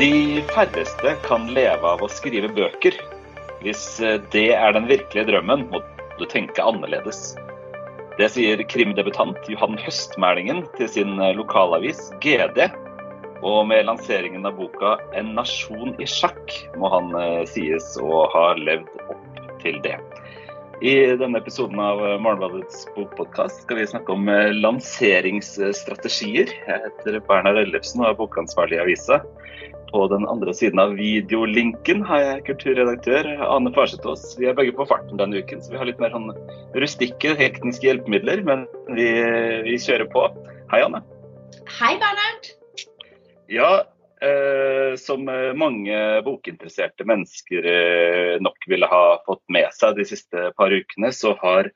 De færreste kan leve av å skrive bøker. Hvis eh, det er den virkelige drømmen, må du tenke annerledes. Det sier krimdebutant Johan Høstmælingen til sin eh, lokalavis GD. Og med lanseringen av boka 'En nasjon i sjakk' må han eh, sies å ha levd opp til det. I denne episoden av Morgenbladets bokpodkast skal vi snakke om lanseringsstrategier. Jeg heter Bernhard Ellefsen og er bokansvarlig i avisa. På den andre siden av videolinken har jeg kulturredaktør Ane Farsetås. Vi er begge på farten denne uken, så vi har litt mer sånn rustikke tekniske hjelpemidler. Men vi, vi kjører på. Hei, Anne. Hei, Bernhard. Ja, eh, som mange bokinteresserte mennesker eh, nok ville ha fått med seg de siste par ukene, så har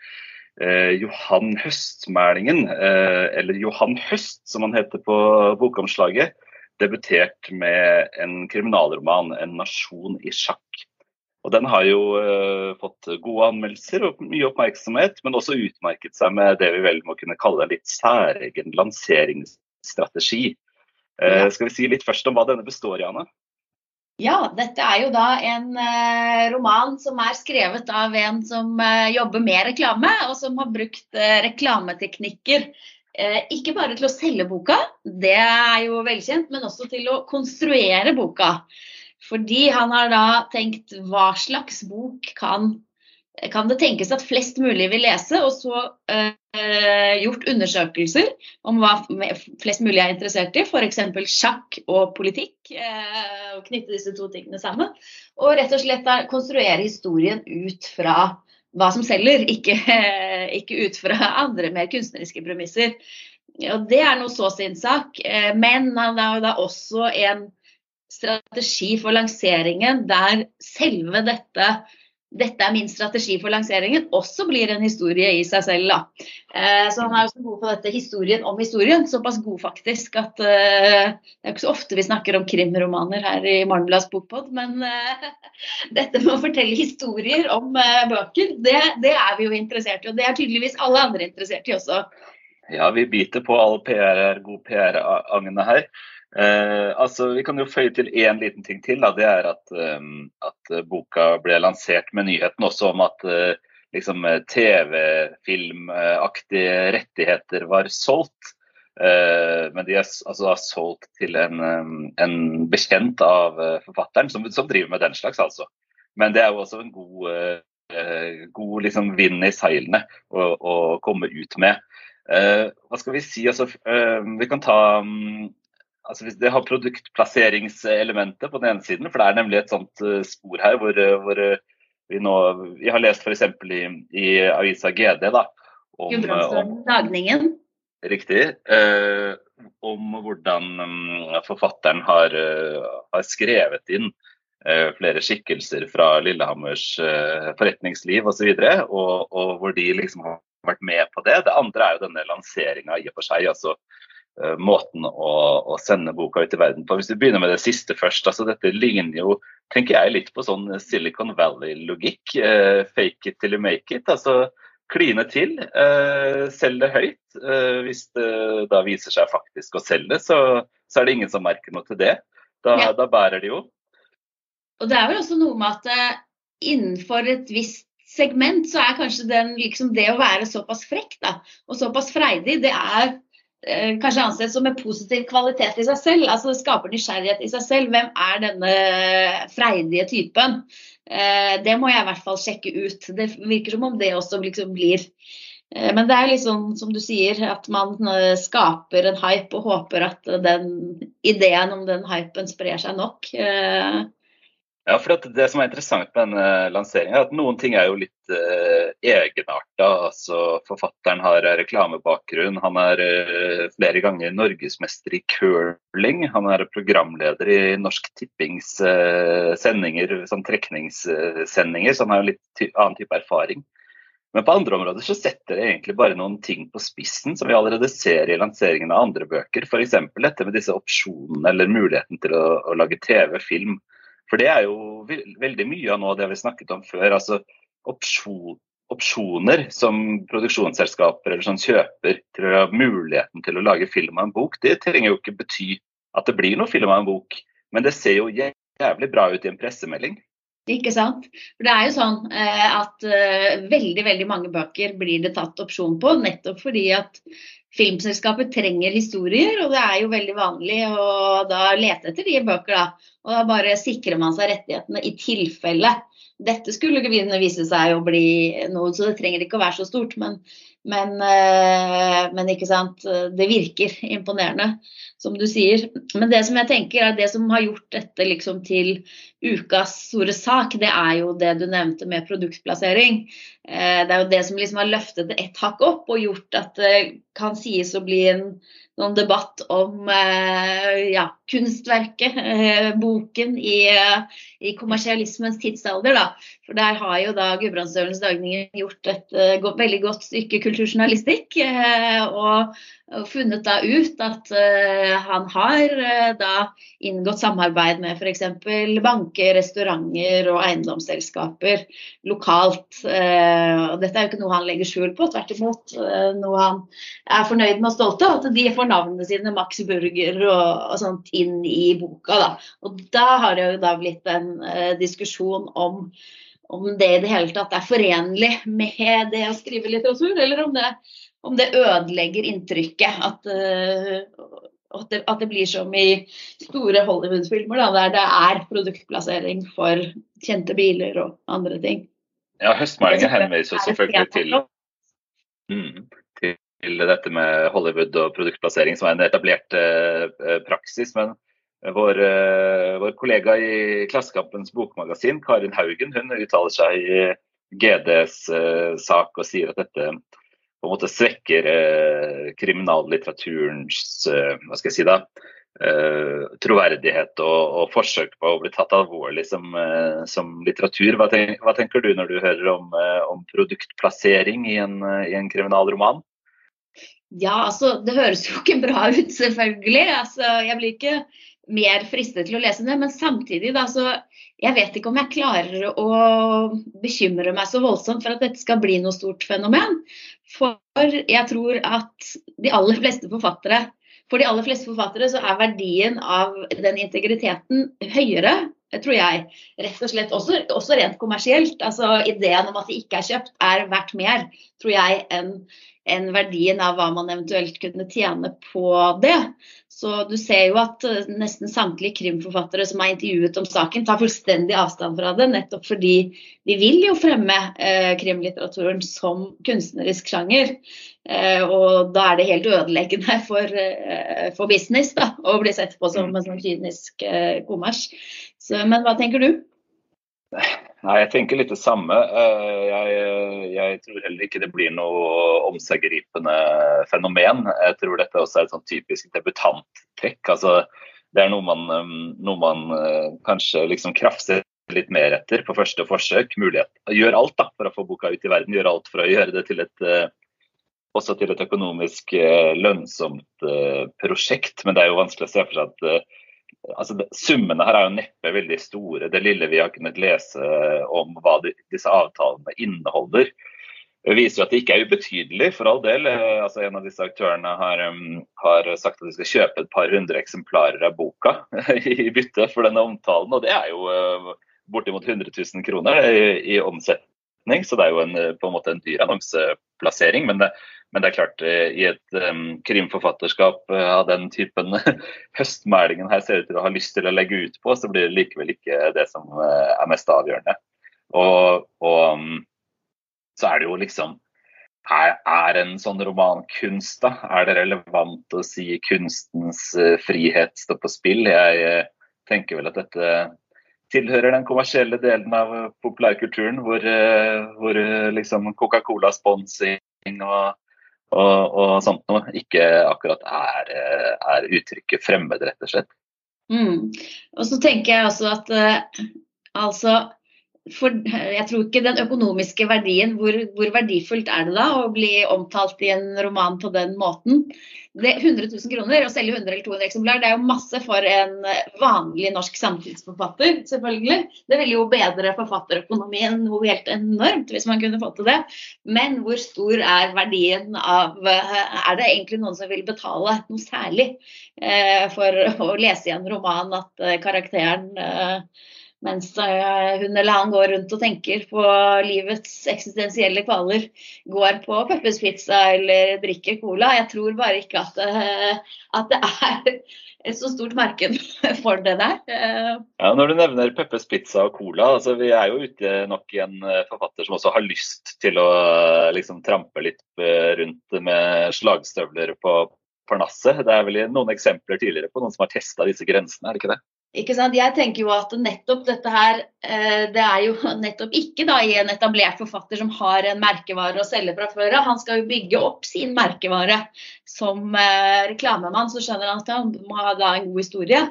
eh, Johan Høstmælingen, eh, eller Johan Høst som han heter på bokomslaget, debutert med en kriminalroman, 'En nasjon i sjakk'. Og Den har jo uh, fått gode anmeldelser og mye oppmerksomhet, men også utmerket seg med det vi vel må kunne kalle en litt særegen lanseringsstrategi. Uh, Skal vi si litt først om hva denne består i, Anne? Ja, dette er jo da en uh, roman som er skrevet av en som jobber med reklame, og som har brukt reklameteknikker Eh, ikke bare til å selge boka, det er jo velkjent, men også til å konstruere boka. Fordi han har da tenkt hva slags bok kan, kan det tenkes at flest mulig vil lese, og så øh, gjort undersøkelser om hva flest mulig er interessert i, f.eks. sjakk og politikk. Øh, og Knytte disse to tingene sammen. Og rett og slett konstruere historien ut fra hva som selger, ikke, ikke, ut fra andre mer kunstneriske premisser. Og Det er noe så sin sak. Eh, men han har da også en strategi for lanseringen der selve dette dette er min strategi for lanseringen, også blir en historie i seg selv. Da. Eh, så han er jo så god på dette historien om historien, såpass god faktisk at uh, det er ikke så ofte vi snakker om krimromaner her i Morgenblads bokpod, men uh, dette med å fortelle historier om bøker, det, det, er vi jo interessert i. Og det er tydeligvis alle andre interessert i også. Ja, vi biter på all PR, god PR-agnet her. Eh, altså, Vi kan jo føye til én liten ting til. Da. Det er at, um, at, boka ble lansert med nyheten også om at uh, liksom, TV-filmaktige rettigheter var solgt. Uh, men de er altså solgt til en, um, en bekjent av uh, forfatteren, som, som, driver med den slags, altså. Men det er jo også en god, god liksom, vind i seilene å, å komme ut med. hva skal vi si? Altså, vi kan ta um, altså Det har produktplasseringselementet på den ene siden, for det er nemlig et sånt uh, spor her hvor, uh, hvor uh, vi nå Vi har lest f.eks. I, i avisa GD da, om, om Dagningen. Riktig. om hvordan um, forfatteren har, har, skrevet inn flere skikkelser fra Lillehammers forretningsliv osv. Og, så og, og hvor de liksom har vært med på det. Det andre er jo denne lanseringa i og for seg. altså Eh, måten å, å, sende boka ut i verden på. Hvis vi begynner med det siste først. altså Dette ligner jo tenker jeg, litt på sånn Silicon Valley-logikk. Eh, fake it till you make it. altså Kline til, eh, selg det høyt. Eh, hvis det da viser seg faktisk å selge, så, så er det ingen som merker noe til det. Da, ja. da bærer det jo. Og det er vel også noe med at innenfor et visst segment, så er kanskje den, liksom det å være såpass frekk da, og såpass freidig, det er Eh, kanskje ansett som en positiv kvalitet i seg selv. altså Det skaper nysgjerrighet i seg selv. Hvem er denne freidige typen? Eh, det må jeg i hvert fall sjekke ut. Det virker som om det også liksom blir eh, Men det er liksom som du sier, at man skaper en hype og håper at den ideen om den hypen sprer seg nok. Ja, for Det som er interessant med denne lanseringen, er at noen ting er jo litt uh, egenarta. Altså, forfatteren har reklamebakgrunn. Han er uh, flere ganger norgesmester i curling. Han er programleder i Norsk Tippings uh, sendinger, sånn trekningssendinger, så han har litt ty annen type erfaring. Men på andre områder så setter det egentlig bare noen ting på spissen som vi allerede ser i lanseringen av andre bøker. F.eks. dette med disse opsjonene eller muligheten til å, å lage TV, film for det er jo veldig mye av noe av det vi snakket om før. altså opsjon, opsjoner som produksjonsselskaper eller sånn kjøper til å ha muligheten til å lage film av en bok, det trenger jo ikke bety at det blir noe film av en bok. Men det ser jo jævlig bra ut i en pressemelding. Ikke sant. For det er jo sånn eh, at eh, veldig veldig mange bøker blir det tatt opsjon på, nettopp fordi at filmselskapet trenger historier, og det er jo veldig vanlig å da lete etter de bøker, da. Og da bare sikrer man seg rettighetene i tilfelle dette skulle vise seg å bli noe, så det trenger ikke å være så stort. Men, men, eh, men ikke sant, det virker imponerende, som du sier. Men det som jeg tenker er det som har gjort dette liksom til ukas store sak, det er jo det du nevnte med produktplassering. Eh, det er jo det som liksom har løftet det ett hakk opp og gjort at det kan sies å bli en noen debatt om eh, ja, kunstverket, eh, boken, i, i, kommersialismens tidsalder. Da. For der har jo da Gudbrandsdølens Dagninger gjort et uh, veldig godt stykke kulturjournalistikk. Og, og, funnet da ut at han har da inngått samarbeid med f.eks. banker, restauranter og eiendomsselskaper lokalt. og dette er jo ikke noe han legger skjul på, tvert imot noe han er fornøyd med og stolt av. At de får navnene sine, Max Burger og, og sånt, inn i boka. Da. Og da har det jo da blitt en diskusjon om om det i det hele tatt er forenlig med det å skrive litteratur, eller om det, om det ødelegger inntrykket. At, uh, at, det, at, det, blir som i store Hollywood-filmer, der det er produktplassering for kjente biler og andre ting. Ja, høstmeldingen henviser selvfølgelig til, mm, til dette med Hollywood og produktplassering, som er en etablert uh, praksis. men vår, uh, vår, kollega i Klassekampens bokmagasin, Karin Haugen, hun uttaler seg i GDs sak og sier at dette på en måte svekker kriminallitteraturens hva skal jeg si da, troverdighet og, og, forsøk på å bli tatt alvorlig som, som litteratur. Hva, tenker, hva, tenker du når du hører om, om produktplassering i en, i en kriminalroman? Ja, altså Det høres jo ikke bra ut, selvfølgelig. Altså, jeg blir ikke mer fristet til å lese det. Men samtidig, da, så jeg vet ikke om jeg klarer å bekymre meg så voldsomt for at dette skal bli noe stort fenomen. For jeg tror at de aller fleste forfattere for de aller fleste forfattere så er verdien av den integriteten høyere, tror jeg. Rett og slett også, også rent kommersielt. Altså Ideen om at det ikke er kjøpt, er verdt mer, tror jeg, enn enn verdien av hva man eventuelt kunne tjene på det. Så du ser jo at eh, nesten samtlige krimforfattere som er intervjuet om saken, tar fullstendig avstand fra det, nettopp fordi de vil jo fremme eh, krimlitteraturen som kunstnerisk sjanger. Eh, og da er det helt ødeleggende for, eh, for business da, å bli sett på som en sånn kynisk eh, kommers. Så, men hva tenker du? Nei, jeg tenker litt det samme. Eh, jeg, jeg, tror heller ikke det blir noe omseggripende fenomen. Jeg tror dette også er et sånn typisk debutanttrekk. Altså, det er noe man, um, noe man eh, kanskje liksom krafser litt mer etter på første forsøk. Mulighet. Gjør alt da, for å få boka ut i verden. Gjør alt for å gjøre det til et eh, også til et økonomisk lønnsomt prosjekt. Men det er jo vanskelig å se for seg at altså, Summene her er jo neppe veldig store. Det lille vi har kunnet lese om hva de, disse avtalene inneholder, viser jo at det ikke er ubetydelig, for all del. Eh, altså, en av disse aktørene har, um, har, sagt at de skal kjøpe et par hundre eksemplarer av boka i bytte for denne omtalen. Og det er jo bortimot 100 000 kroner i, i omsetning, så det er jo en, på en måte en dyr annonseplassering. Men det, men det er klart, eh, i et um, krimforfatterskap eh, av den typen høstmælingen her ser ut til å ha lyst til å legge ut på, så blir det likevel ikke det som er mest avgjørende. Og, og så er det jo liksom er, er, en sånn roman kunst, da? Er det relevant å si kunstens frihet står på spill? Jeg tenker vel at dette tilhører den kommersielle delen av populærkulturen, hvor, hvor liksom Coca-Cola-sponsing og og, og sånt noe, ikke akkurat er, er, uttrykket fremmed, rett og slett. Mm. Og så tenker jeg også at altså for, jeg tror ikke den økonomiske verdien, hvor, hvor, verdifullt er det da å bli omtalt i en roman på den måten? Det, 100 000 kroner, å selge 100 eller 200 eksemplar, det er jo masse for en vanlig norsk samtidsforfatter, selvfølgelig. Det ville jo bedre forfatterøkonomien noe helt enormt hvis man kunne fått til det. Men hvor stor er verdien av Er det egentlig noen som vil betale noe særlig eh, for å lese i en roman at eh, karakteren eh, mens eh, hun eller han går rundt og tenker på livets eksistensielle kvaler, går på Peppers Pizza eller drikker cola. Jeg tror bare ikke at, det, at det er et så stort marked for det der. Eh, ja, Når du nevner Peppers Pizza og cola, altså vi er jo ute nok i en forfatter som også har lyst til å liksom trampe litt rundt med slagstøvler på parnasset. Det er vel noen eksempler tidligere på noen som har testa disse grensene, er det ikke det? Jeg tenker jo at nettopp dette her, eh, det er jo nettopp ikke da i en etablert forfatter som har en merkevare å selge fra før av. Han skal jo bygge opp sin merkevare som eh, reklamemann. Så skjønner han at han må ha da en god historie.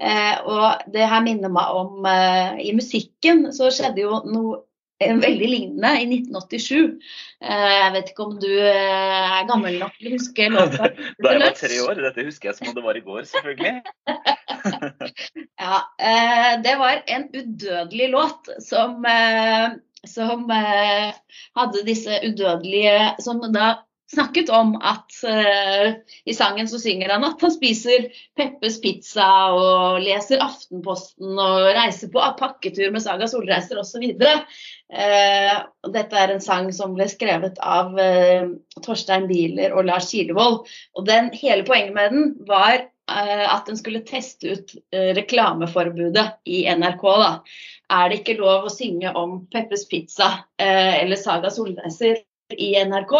Eh, og det her minner meg om I musikken så skjedde jo noe veldig lignende i 1987. Jeg vet ikke om du er gammel nok til å huske låta? Da jeg var tre år. Dette husker jeg som om det var i går, selvfølgelig. ja, det var en udødelig låt som, som hadde disse udødelige Som da snakket om at uh, i sangen så synger han at han spiser Peppes pizza og leser Aftenposten og reiser på pakketur med Saga Solreiser osv. Uh, dette er en sang som ble skrevet av uh, Torstein Bieler og Lars Kilevold. Og den, hele poenget med den var at den skulle teste ut reklameforbudet i NRK. da. Er det ikke lov å synge om Peppes pizza eller Saga Solreiser i NRK?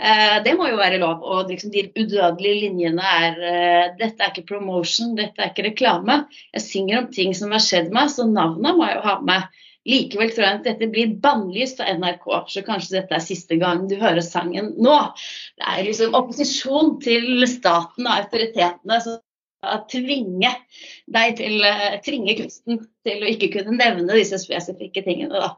Eh, det må jo være lov. Og liksom de udødelige linjene er uh, Dette er ikke promotion, dette er ikke reklame. Jeg synger om ting som har skjedd meg, så navnet må jeg jo ha med. Likevel tror jeg at dette blir bannlyst av NRK, så kanskje dette er siste gang du hører sangen nå. Det er liksom opposisjon til staten og autoritetene som tvinge deg til uh, tvinge kunsten til å ikke kunne nevne disse spesifikke tingene. da.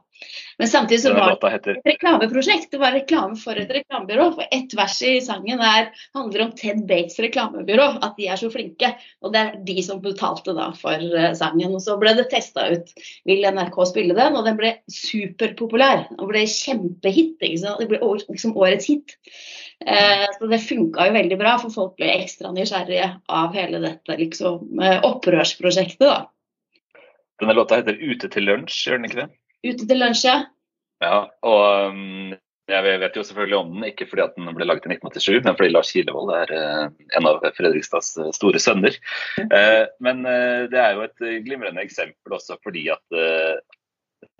Men samtidig så var det et reklameprosjekt. Det var reklame for et reklamebyrå. For ett vers i sangen er, handler om Ted Bates reklamebyrå, at de er så flinke. Og det er de som betalte da for uh, sangen. Og så ble det testa ut. Vil NRK spille den? Og den ble superpopulær. Og ble kjempehit. Det ble liksom årets hit. Uh, så det funka jo veldig bra, for folk ble ekstra nysgjerrige av hele dette liksom, opprørsprosjektet. da. Denne låta heter 'Ute til lunsj', gjør den ikke det? Ute til lunsj, ja. Ja, og um, jeg vet jo selvfølgelig om den, ikke fordi at den ble laget i 1987, men fordi Lars Kilevold er uh, en av Fredrikstads uh, store sønner. Uh, men uh, det er jo et glimrende eksempel også fordi at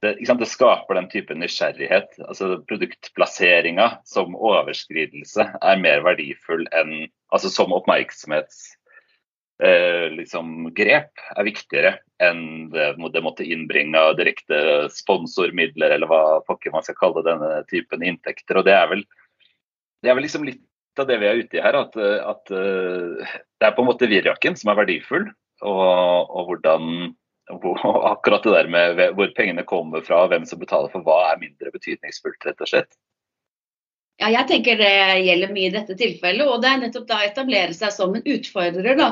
det, det, skaper den type nysgjerrighet. altså Produktplasseringa som overskridelse er mer verdifull enn altså som oppmerksomhets eh, liksom, grep er viktigere enn det, det måtte innbringe direkte sponsormidler, eller hva pokker man skal kalle denne typen inntekter. Og det er vel, det er vel liksom litt av det vi er ute i her, at, at uh, det er på en måte virjakken som er verdifull. Og, og hvordan hvor, akkurat det der med hvor pengene kommer fra, hvem som betaler for hva, er mindre betydningsfullt, rett og slett. Ja, jeg tenker det gjelder mye i dette tilfellet. Og det er nettopp da å etablere seg som en utfordrer da,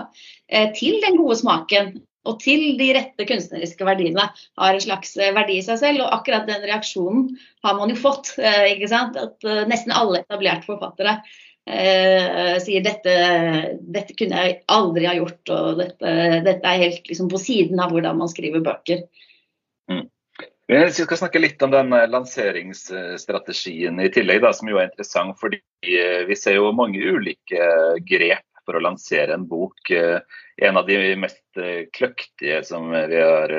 eh, til den gode smaken og til de rette kunstneriske verdiene. Har en slags eh, verdi i seg selv. Og akkurat den reaksjonen har man jo fått. Eh, ikke sant? At nesten alle etablerte forfattere eh, sier dette, dette kunne jeg aldri ha gjort, og dette, dette er helt liksom, på siden av hvordan man skriver bøker. Mm. Vi skal snakke litt om den eh, lanseringsstrategien i tillegg, da, som jo er interessant. fordi eh, Vi ser jo mange ulike grep for å lansere en bok. Eh, en av de mest kløktige som vi har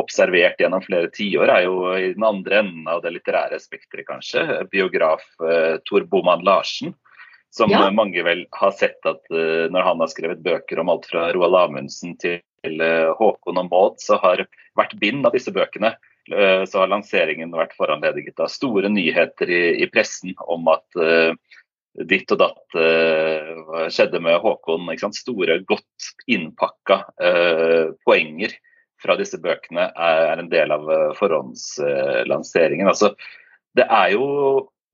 observert gjennom flere tiår, er jo i den andre enden av det litterære spekteret, kanskje. Biograf Tor Boman Larsen. Som ja. mange vel har sett at når han har skrevet bøker om alt fra Roald Amundsen til Håkon og Maud, så har hvert bind av disse bøkene eh, så har lanseringen vært foranlediget av store nyheter i, i pressen om at uh, ditt og datt uh, skjedde med Håkon. Store, godt innpakka uh, poenger fra disse bøkene er en del av forhåndslanseringen. Altså, det, er jo,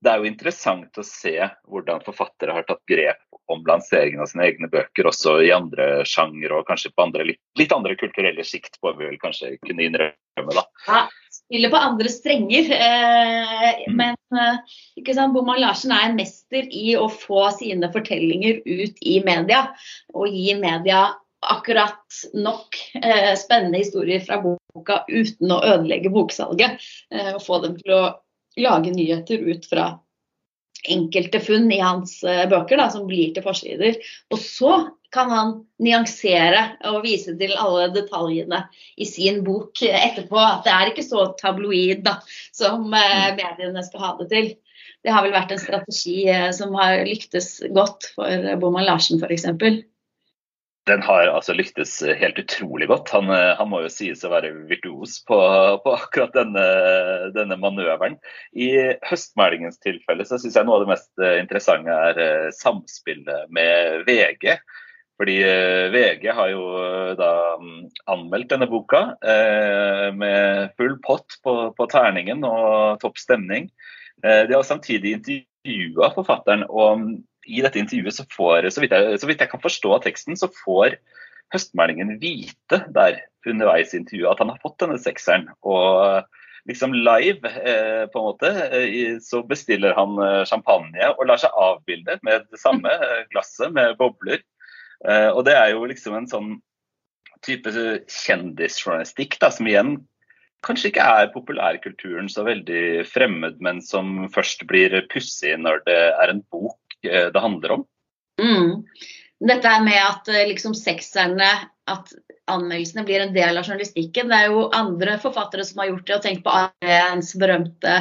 det er jo interessant å se hvordan forfattere har tatt grep om lanseringen av sine egne bøker, også i andre sjangre og kanskje på andre, litt, litt andre kulturelle sikt, får vi vel kanskje kunne innrømme. da. Ja, spiller på andre strenger. Eh, mm. Men eh, ikke sant, Boman Larsen er en mester i å få sine fortellinger ut i media, og gi media akkurat nok eh, spennende historier fra boka uten å ødelegge boksalget. Eh, og få dem til å lage nyheter ut fra enkelte funn i hans uh, bøker da, som blir til forsider. Og så kan han nyansere og vise til alle detaljene i sin bok etterpå. At det er ikke så tabloid da, som uh, mediene skal ha det til. Det har vel vært en strategi uh, som har lyktes godt for Boman Larsen f.eks den har altså lyktes helt utrolig godt. Han, eh, han, må jo sies å være virtuos på, på akkurat denne, denne, manøveren. I høstmeldingens tilfelle så syns jeg noe av det mest eh, interessante er eh, samspillet med VG. Fordi VG har jo da mm, anmeldt denne boka eh, med full pott på, på, terningen og topp stemning. Eh, de har samtidig intervjua forfatteren. og i dette intervjuet så får, så vidt, jeg, så vidt jeg kan forstå av teksten, så får høstmeldingen vite der underveis i intervjuet at han har fått denne sekseren. Og liksom live, eh, på en måte, eh, så bestiller han eh, champagne og lar seg avbilde med det samme eh, glasset med bobler. Eh, og det er jo liksom en sånn type kjendisjournalistikk da, som igjen kanskje ikke er populærkulturen så veldig fremmed, men som først blir pussig når det er en bok det handler om. Mm. Dette er med at eh, liksom sekserne, at anmeldelsene blir en del av journalistikken. Det er jo andre forfattere som har gjort det, og tenkt på Arens berømte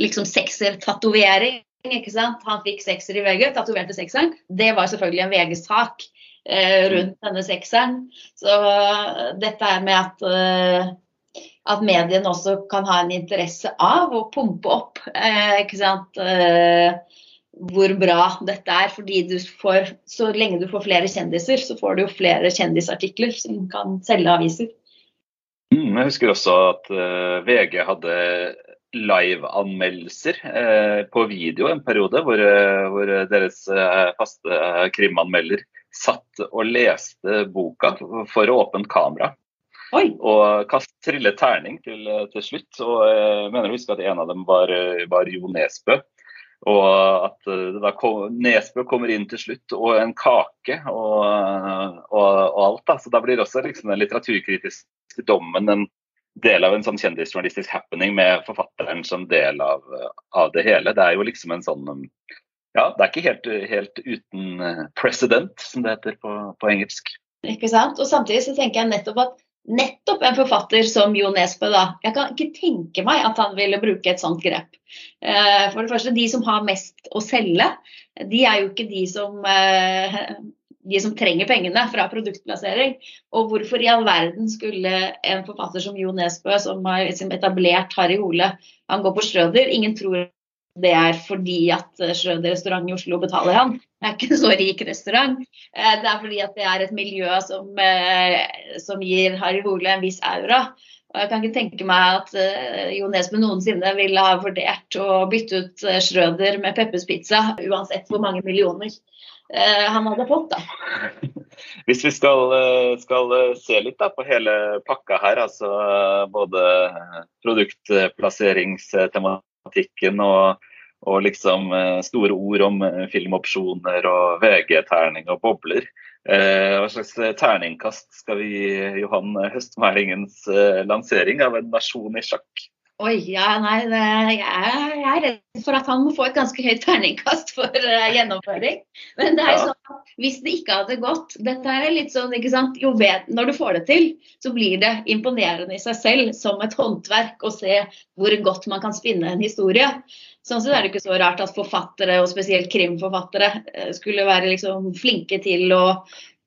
liksom sekser-tatovering. Han fikk sekser i VG, tatoverte sekseren. Det var selvfølgelig en VG-sak eh, rundt denne sekseren. Så uh, dette er med at eh, at mediene også kan ha en interesse av å pumpe opp. Eh, ikke sant? Eh, hvor bra dette er. fordi du får, Så lenge du får flere kjendiser, så får du jo flere kjendisartikler som kan selge aviser. Mm, jeg husker også at uh, eh, VG hadde liveanmeldelser uh, på video en periode, hvor, uh, hvor deres faste krimanmelder satt og leste boka for åpent kamera. Oi. Og kast, trillet terning til, til slutt. og Jeg mener å huske at en av dem var, var Jo Nesbø. Og at eh, da kom, Nesbø kommer inn til slutt, og en kake og, og, og alt. da, så Da blir også liksom den litteraturkritiske dommen en del av en sånn kjendisjournalistisk happening med forfatteren som del av, av, det hele. Det er jo liksom en sånn Ja, det er ikke helt, helt uten eh, president, som det heter på, på engelsk. Ikke sant. Og samtidig så tenker jeg nettopp at nettopp en forfatter som Jo Nesbø, da. Jeg kan ikke tenke meg at han ville bruke et sånt grep. Eh, for det første, de som har mest å selge, de er jo ikke de som eh, de som trenger pengene fra produktplassering. Og hvorfor i all verden skulle en forfatter som Jo Nesbø, som har etablert Harry Hole, han går på Strøder Ingen tror det er fordi at Schrøder restaurant i Oslo betaler han. Det er ikke en så rik restaurant. Eh, det er fordi at det er et miljø som, eh, som gir Harry Hole en viss aura. Og jeg kan ikke tenke meg at uh, Jo Nesbø noensinne ville ha vurdert å bytte ut Schrøder med Peppers Pizza, uansett hvor mange millioner uh, han hadde fått. da. Hvis vi skal, skal se litt da, på hele pakka her, altså både produktplasseringstematikken og og liksom eh, store ord om eh, filmopsjoner og VG-terning og bobler. Eh, hva slags terningkast skal vi gi Johan Høstmælingens lansering av en nasjon i sjakk? Oi, ja, nei, det, jeg, jeg, er redd for at han må få et ganske høyt terningkast for uh, gjennomføring. Men det er ja. sånn, at hvis det ikke hadde gått Dette er litt sånn, ikke sant. Jo ved, når du får det til, så blir det imponerende i seg selv som et håndverk å se hvor godt man kan spinne en historie. Sånn sett er det ikke så rart at forfattere, og spesielt krimforfattere, eh, skulle være liksom flinke til å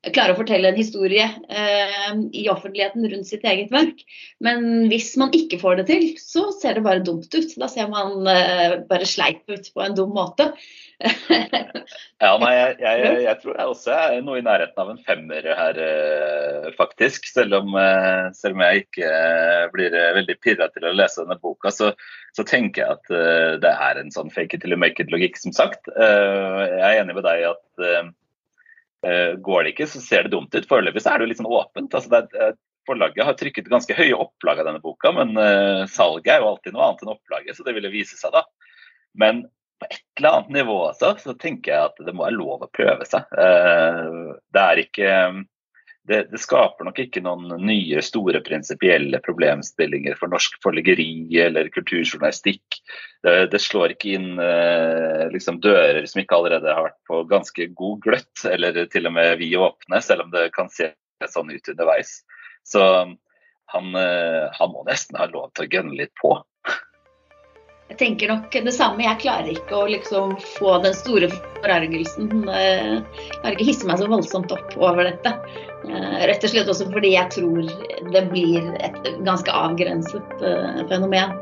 klare å fortelle en historie eh, i offentligheten rundt sitt eget verk. Men hvis man ikke får det til, så ser det bare dumt ut. Da ser man eh, bare sleip ut på en dum måte. ja, nei, jeg, jeg, jeg, tror jeg også er noe i nærheten av en femmer her, eh, faktisk. Selv om, eh, selv om, jeg ikke eh, blir veldig pirra til å lese denne boka, så, så, tenker jeg at det er en sånn fake it till you make it-logikk, som sagt. Jeg er enig med deg i at Eh, går det ikke, så ser det dumt ut. Foreløpig så er det jo litt sånn åpent. Altså det, forlaget har trykket ganske høye opplag av denne boka, men uh, salget er jo alltid noe annet enn opplaget, så det ville vise seg da. Men på et eller annet nivå også, så tenker jeg at det må være lov å prøve seg. Det er ikke det, det, skaper nok ikke noen nye, store prinsipielle problemstillinger for norsk forleggeri eller kulturjournalistikk. Det, det slår ikke inn eh, liksom dører som ikke allerede har vært på ganske god gløtt, eller til og med vi åpne, selv om det kan se sånn ut underveis. Så han, eh, han må nesten ha lov til å gønne litt på. Jeg tenker nok det samme. Jeg klarer ikke å liksom få den store forargelsen. Jeg klarer ikke hisse meg så voldsomt opp over dette. Eh, rett og slett også fordi jeg tror det blir et ganske avgrenset eh, fenomen.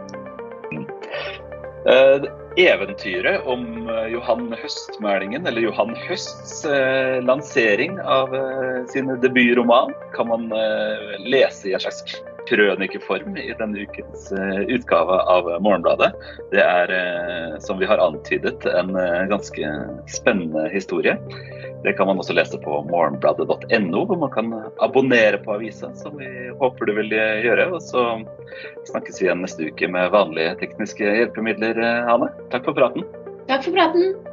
Eventyret om Johan Høstmælingen, eller Johan Høsts lansering av sin debutroman, kan man lese i en slags krønikeform i denne ukens uh, utgave av Morgenbladet. Det er, uh, som vi har antydet, en uh, ganske spennende historie. Det kan man også lese på morgenbladet.no, hvor man kan abonnere på avisa, som vi håper du vil gjøre. Og så snakkes vi igjen neste uke med vanlige tekniske hjelpemidler, Ane. Takk for praten. Takk for praten.